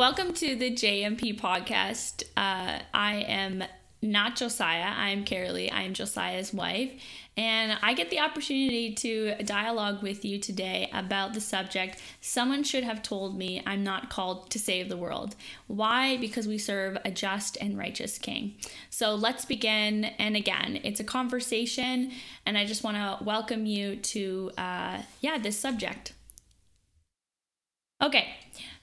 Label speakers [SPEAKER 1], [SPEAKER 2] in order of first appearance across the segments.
[SPEAKER 1] Welcome to the JMP podcast. Uh, I am not Josiah. I'm Carolee. I am Josiah's wife. And I get the opportunity to dialogue with you today about the subject Someone should have told me I'm not called to save the world. Why? Because we serve a just and righteous king. So let's begin. And again, it's a conversation, and I just want to welcome you to, uh, yeah, this subject. Okay,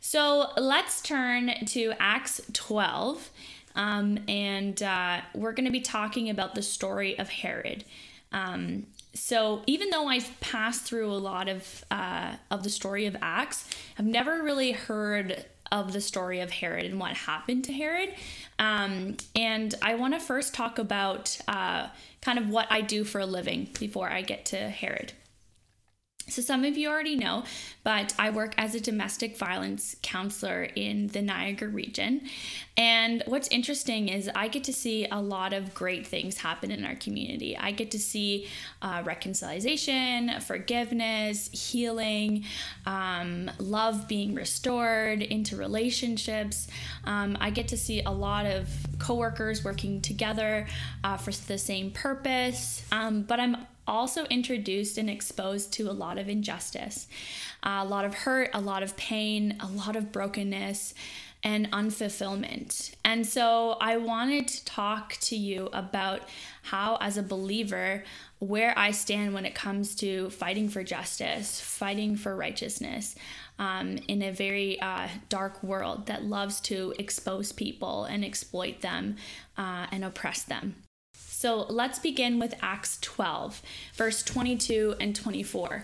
[SPEAKER 1] so let's turn to Acts 12. Um, and uh, we're going to be talking about the story of Herod. Um, so even though I've passed through a lot of uh, of the story of Acts, I've never really heard of the story of Herod and what happened to Herod. Um, and I want to first talk about uh, kind of what I do for a living before I get to Herod. So, some of you already know, but I work as a domestic violence counselor in the Niagara region. And what's interesting is I get to see a lot of great things happen in our community. I get to see uh, reconciliation, forgiveness, healing, um, love being restored into relationships. Um, I get to see a lot of coworkers working together uh, for the same purpose. Um, but I'm also introduced and exposed to a lot of injustice, a lot of hurt, a lot of pain, a lot of brokenness, and unfulfillment. And so I wanted to talk to you about how, as a believer, where I stand when it comes to fighting for justice, fighting for righteousness. Um, in a very uh, dark world that loves to expose people and exploit them uh, and oppress them. So let's begin with Acts 12, verse 22 and 24.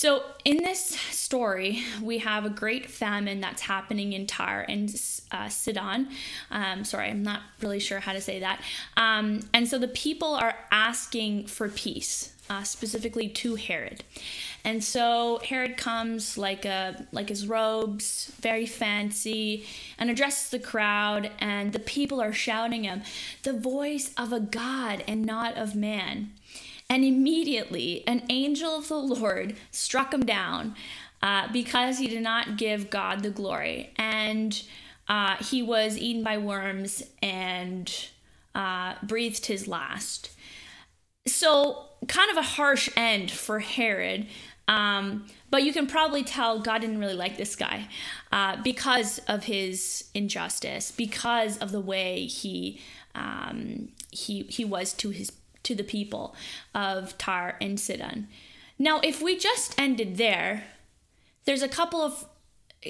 [SPEAKER 1] So, in this story, we have a great famine that's happening in Tyre and uh, Sidon. Um, sorry, I'm not really sure how to say that. Um, and so the people are asking for peace, uh, specifically to Herod. And so Herod comes like a like his robes, very fancy, and addresses the crowd, and the people are shouting him, "The voice of a god and not of man." And immediately an angel of the Lord struck him down uh, because he did not give God the glory, and uh, he was eaten by worms and uh, breathed his last. So, kind of a harsh end for Herod. Um, but you can probably tell God didn't really like this guy uh, because of his injustice, because of the way he um, he he was to his to the people of Tar and Sidon. Now, if we just ended there, there's a couple of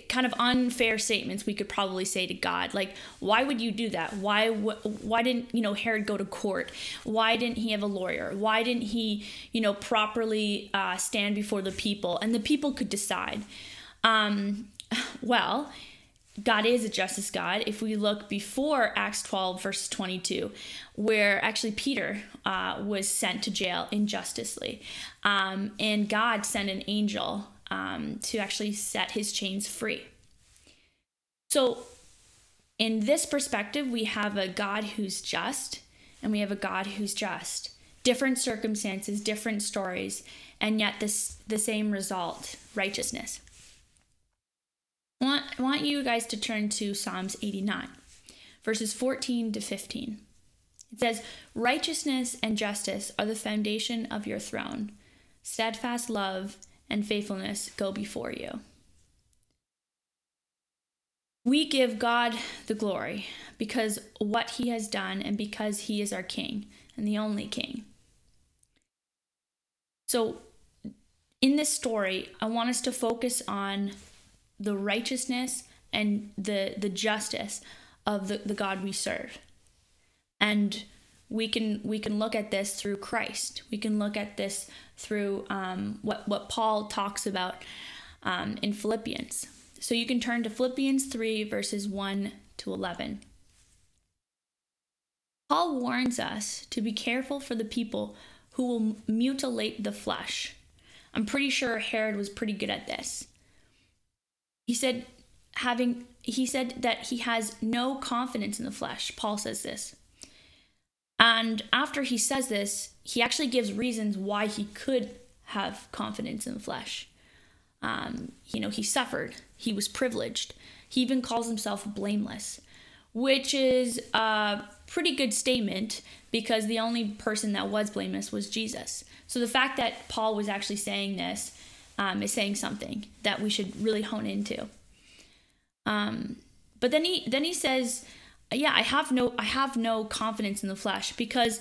[SPEAKER 1] kind of unfair statements we could probably say to God. Like why would you do that? Why why didn't you know Herod go to court? Why didn't he have a lawyer? Why didn't he you know properly uh, stand before the people? And the people could decide. Um, well God is a justice God. If we look before Acts 12, verse 22, where actually Peter uh, was sent to jail injusticely, um, and God sent an angel um, to actually set his chains free. So, in this perspective, we have a God who's just and we have a God who's just. Different circumstances, different stories, and yet this the same result, righteousness. I want, I want you guys to turn to Psalms 89, verses 14 to 15. It says, Righteousness and justice are the foundation of your throne. Steadfast love and faithfulness go before you. We give God the glory because what he has done and because he is our king and the only king. So, in this story, I want us to focus on the righteousness and the, the justice of the, the God we serve. And we can we can look at this through Christ. We can look at this through um, what what Paul talks about um, in Philippians. So you can turn to Philippians three verses one to eleven. Paul warns us to be careful for the people who will mutilate the flesh. I'm pretty sure Herod was pretty good at this. He said having he said that he has no confidence in the flesh. Paul says this. And after he says this, he actually gives reasons why he could have confidence in the flesh. Um, you know, he suffered, he was privileged. He even calls himself blameless, which is a pretty good statement because the only person that was blameless was Jesus. So the fact that Paul was actually saying this um, is saying something that we should really hone into. Um, but then he then he says, "Yeah, I have no I have no confidence in the flesh because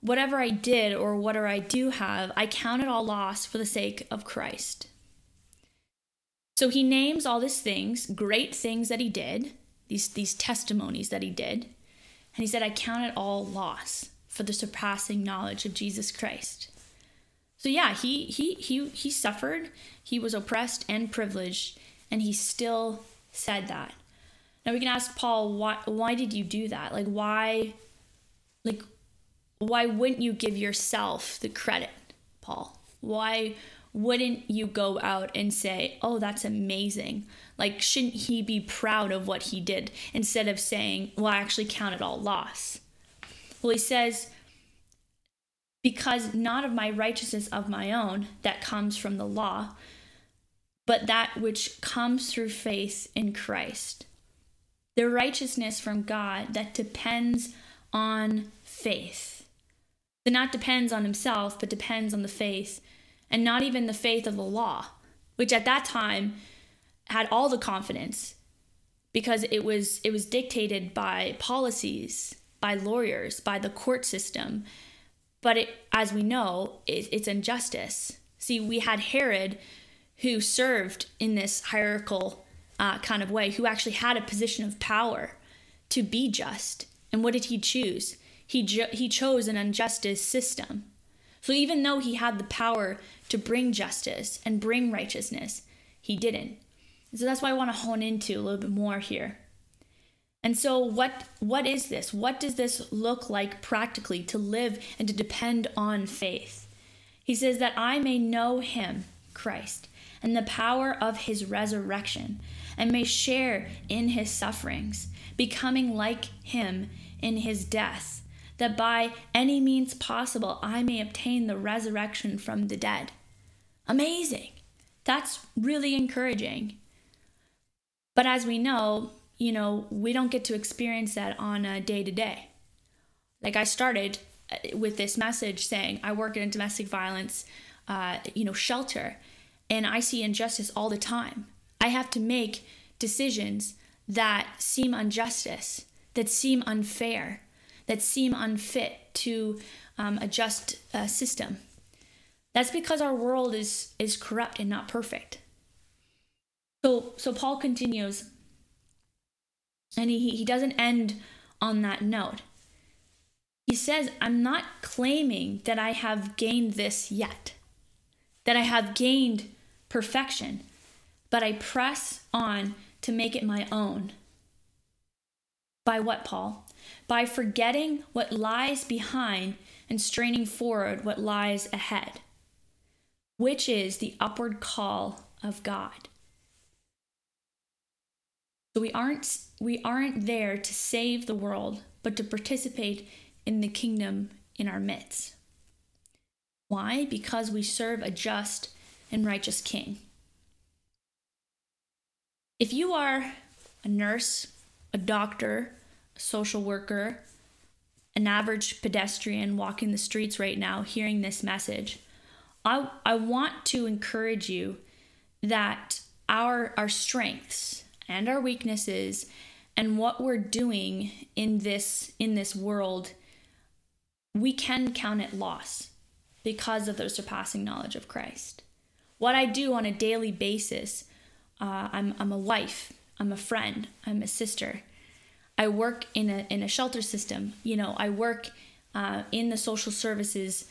[SPEAKER 1] whatever I did or whatever I do have, I count it all loss for the sake of Christ." So he names all these things, great things that he did, these these testimonies that he did, and he said, "I count it all loss for the surpassing knowledge of Jesus Christ." So yeah, he he he he suffered, he was oppressed and privileged, and he still said that. Now we can ask Paul, why why did you do that? Like why like why wouldn't you give yourself the credit, Paul? Why wouldn't you go out and say, oh, that's amazing? Like, shouldn't he be proud of what he did instead of saying, well, I actually count it all loss? Well, he says, because not of my righteousness of my own that comes from the law, but that which comes through faith in Christ. The righteousness from God that depends on faith. That not depends on himself, but depends on the faith and not even the faith of the law, which at that time had all the confidence because it was it was dictated by policies, by lawyers, by the court system. But it, as we know, it, it's injustice. See, we had Herod who served in this hierarchical uh, kind of way, who actually had a position of power to be just. And what did he choose? He, jo- he chose an injustice system. So even though he had the power to bring justice and bring righteousness, he didn't. So that's why I want to hone into a little bit more here. And so what what is this? What does this look like practically to live and to depend on faith? He says that I may know him, Christ, and the power of his resurrection, and may share in his sufferings, becoming like him in his death that by any means possible I may obtain the resurrection from the dead. Amazing. That's really encouraging. But as we know, you know, we don't get to experience that on a day to day. Like I started uh, with this message saying, I work in domestic violence, uh, you know, shelter, and I see injustice all the time. I have to make decisions that seem injustice, that seem unfair, that seem unfit to um, a just uh, system. That's because our world is is corrupt and not perfect. So so Paul continues, and he he doesn't end on that note. He says, "I'm not claiming that I have gained this yet, that I have gained perfection, but I press on to make it my own." By what, Paul? by forgetting what lies behind and straining forward what lies ahead, which is the upward call of God. So we aren't we aren't there to save the world, but to participate in the kingdom in our midst. Why? Because we serve a just and righteous king. If you are a nurse, a doctor, a social worker, an average pedestrian walking the streets right now hearing this message, I, I want to encourage you that our our strengths and our weaknesses and what we're doing in this in this world we can count it loss because of the surpassing knowledge of Christ. What I do on a daily basis, uh, I'm, I'm a wife, I'm a friend, I'm a sister, I work in a in a shelter system. You know, I work uh, in the social services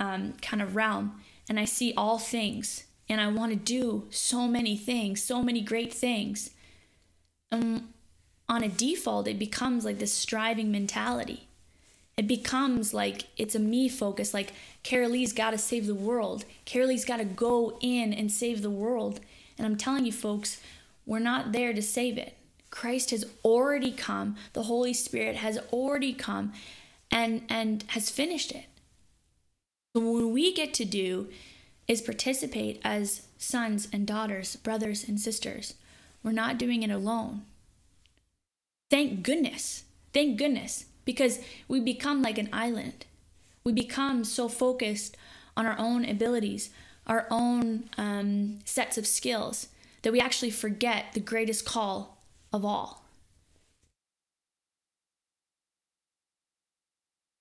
[SPEAKER 1] um, kind of realm, and I see all things, and I want to do so many things, so many great things. Um, on a default, it becomes like this striving mentality. It becomes like it's a me focus. Like Carolee's got to save the world. Carolee's got to go in and save the world. And I'm telling you, folks, we're not there to save it. Christ has already come, the Holy Spirit has already come and and has finished it. So what we get to do is participate as sons and daughters, brothers and sisters. We're not doing it alone. Thank goodness. Thank goodness. Because we become like an island. We become so focused on our own abilities, our own um, sets of skills, that we actually forget the greatest call of all.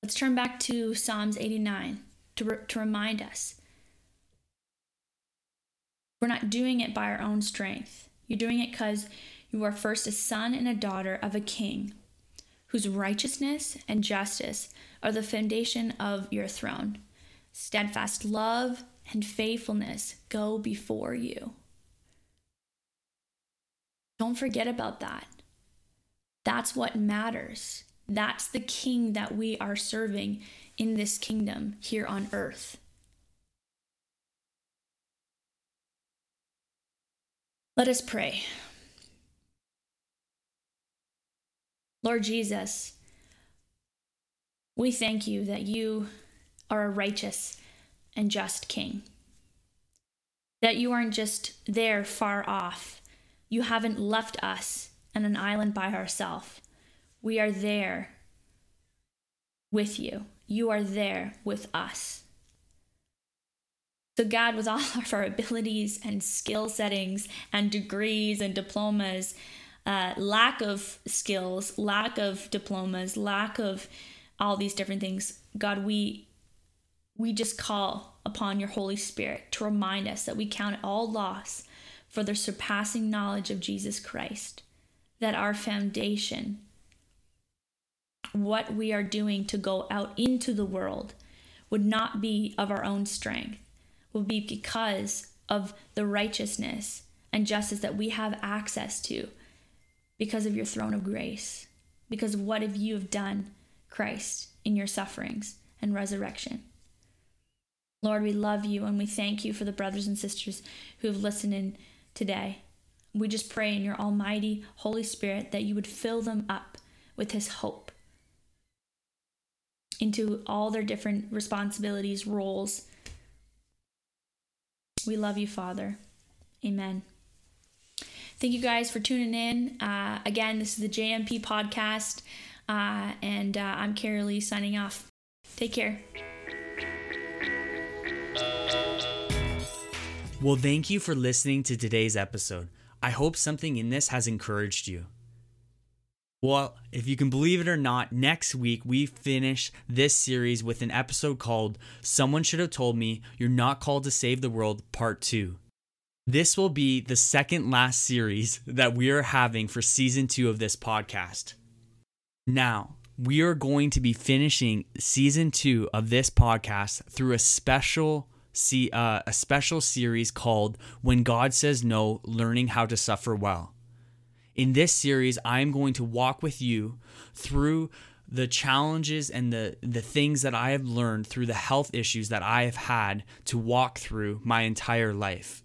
[SPEAKER 1] Let's turn back to Psalms 89 to, re- to remind us we're not doing it by our own strength. You're doing it because you are first a son and a daughter of a king whose righteousness and justice are the foundation of your throne. Steadfast love and faithfulness go before you. Don't forget about that. That's what matters. That's the king that we are serving in this kingdom here on earth. Let us pray. Lord Jesus, we thank you that you are a righteous and just king. That you aren't just there far off. You haven't left us on an island by ourselves. We are there with you. You are there with us. So, God, with all of our abilities and skill settings and degrees and diplomas, uh, lack of skills, lack of diplomas, lack of all these different things, God, we we just call upon your Holy Spirit to remind us that we count all loss for the surpassing knowledge of Jesus Christ, that our foundation what we are doing to go out into the world would not be of our own strength, would be because of the righteousness and justice that we have access to because of your throne of grace, because of what have you have done, Christ, in your sufferings and resurrection. Lord, we love you and we thank you for the brothers and sisters who have listened in today. We just pray in your almighty Holy Spirit that you would fill them up with his hope into all their different responsibilities, roles. We love you, Father. Amen. Thank you guys for tuning in. Uh, again, this is the JMP podcast, uh, and uh, I'm Carolee signing off. Take care.
[SPEAKER 2] Well, thank you for listening to today's episode. I hope something in this has encouraged you. Well, if you can believe it or not, next week we finish this series with an episode called Someone Should Have Told Me You're Not Called to Save the World, Part 2. This will be the second last series that we are having for season two of this podcast. Now, we are going to be finishing season two of this podcast through a special see uh, a special series called When God Says No: Learning How to Suffer Well. In this series, I'm going to walk with you through the challenges and the the things that I have learned through the health issues that I have had to walk through my entire life.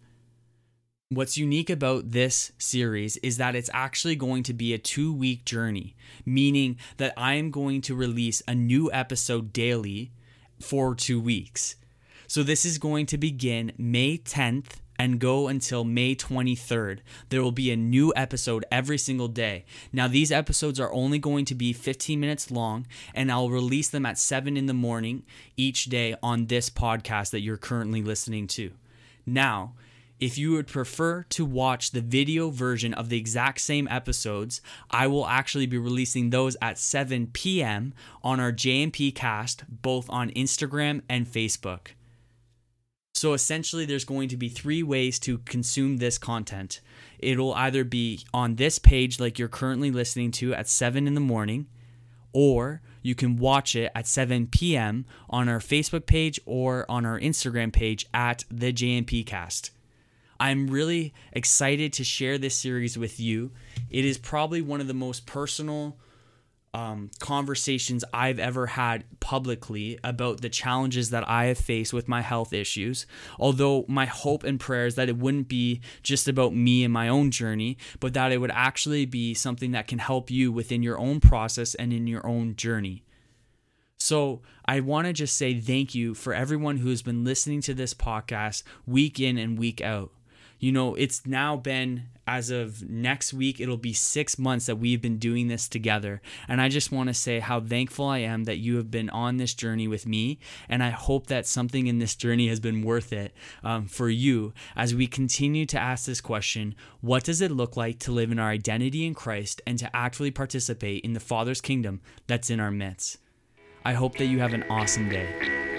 [SPEAKER 2] What's unique about this series is that it's actually going to be a two week journey, meaning that I am going to release a new episode daily for two weeks. So this is going to begin May 10th and go until May 23rd. There will be a new episode every single day. Now, these episodes are only going to be 15 minutes long, and I'll release them at 7 in the morning each day on this podcast that you're currently listening to. Now, if you would prefer to watch the video version of the exact same episodes, I will actually be releasing those at 7 p.m. on our JMP cast, both on Instagram and Facebook. So essentially, there's going to be three ways to consume this content. It'll either be on this page, like you're currently listening to at 7 in the morning, or you can watch it at 7 p.m. on our Facebook page or on our Instagram page at the JMP Cast. I'm really excited to share this series with you. It is probably one of the most personal um, conversations I've ever had publicly about the challenges that I have faced with my health issues. Although my hope and prayer is that it wouldn't be just about me and my own journey, but that it would actually be something that can help you within your own process and in your own journey. So I want to just say thank you for everyone who has been listening to this podcast week in and week out. You know, it's now been as of next week, it'll be six months that we've been doing this together. And I just want to say how thankful I am that you have been on this journey with me. And I hope that something in this journey has been worth it um, for you as we continue to ask this question what does it look like to live in our identity in Christ and to actually participate in the Father's kingdom that's in our midst? I hope that you have an awesome day.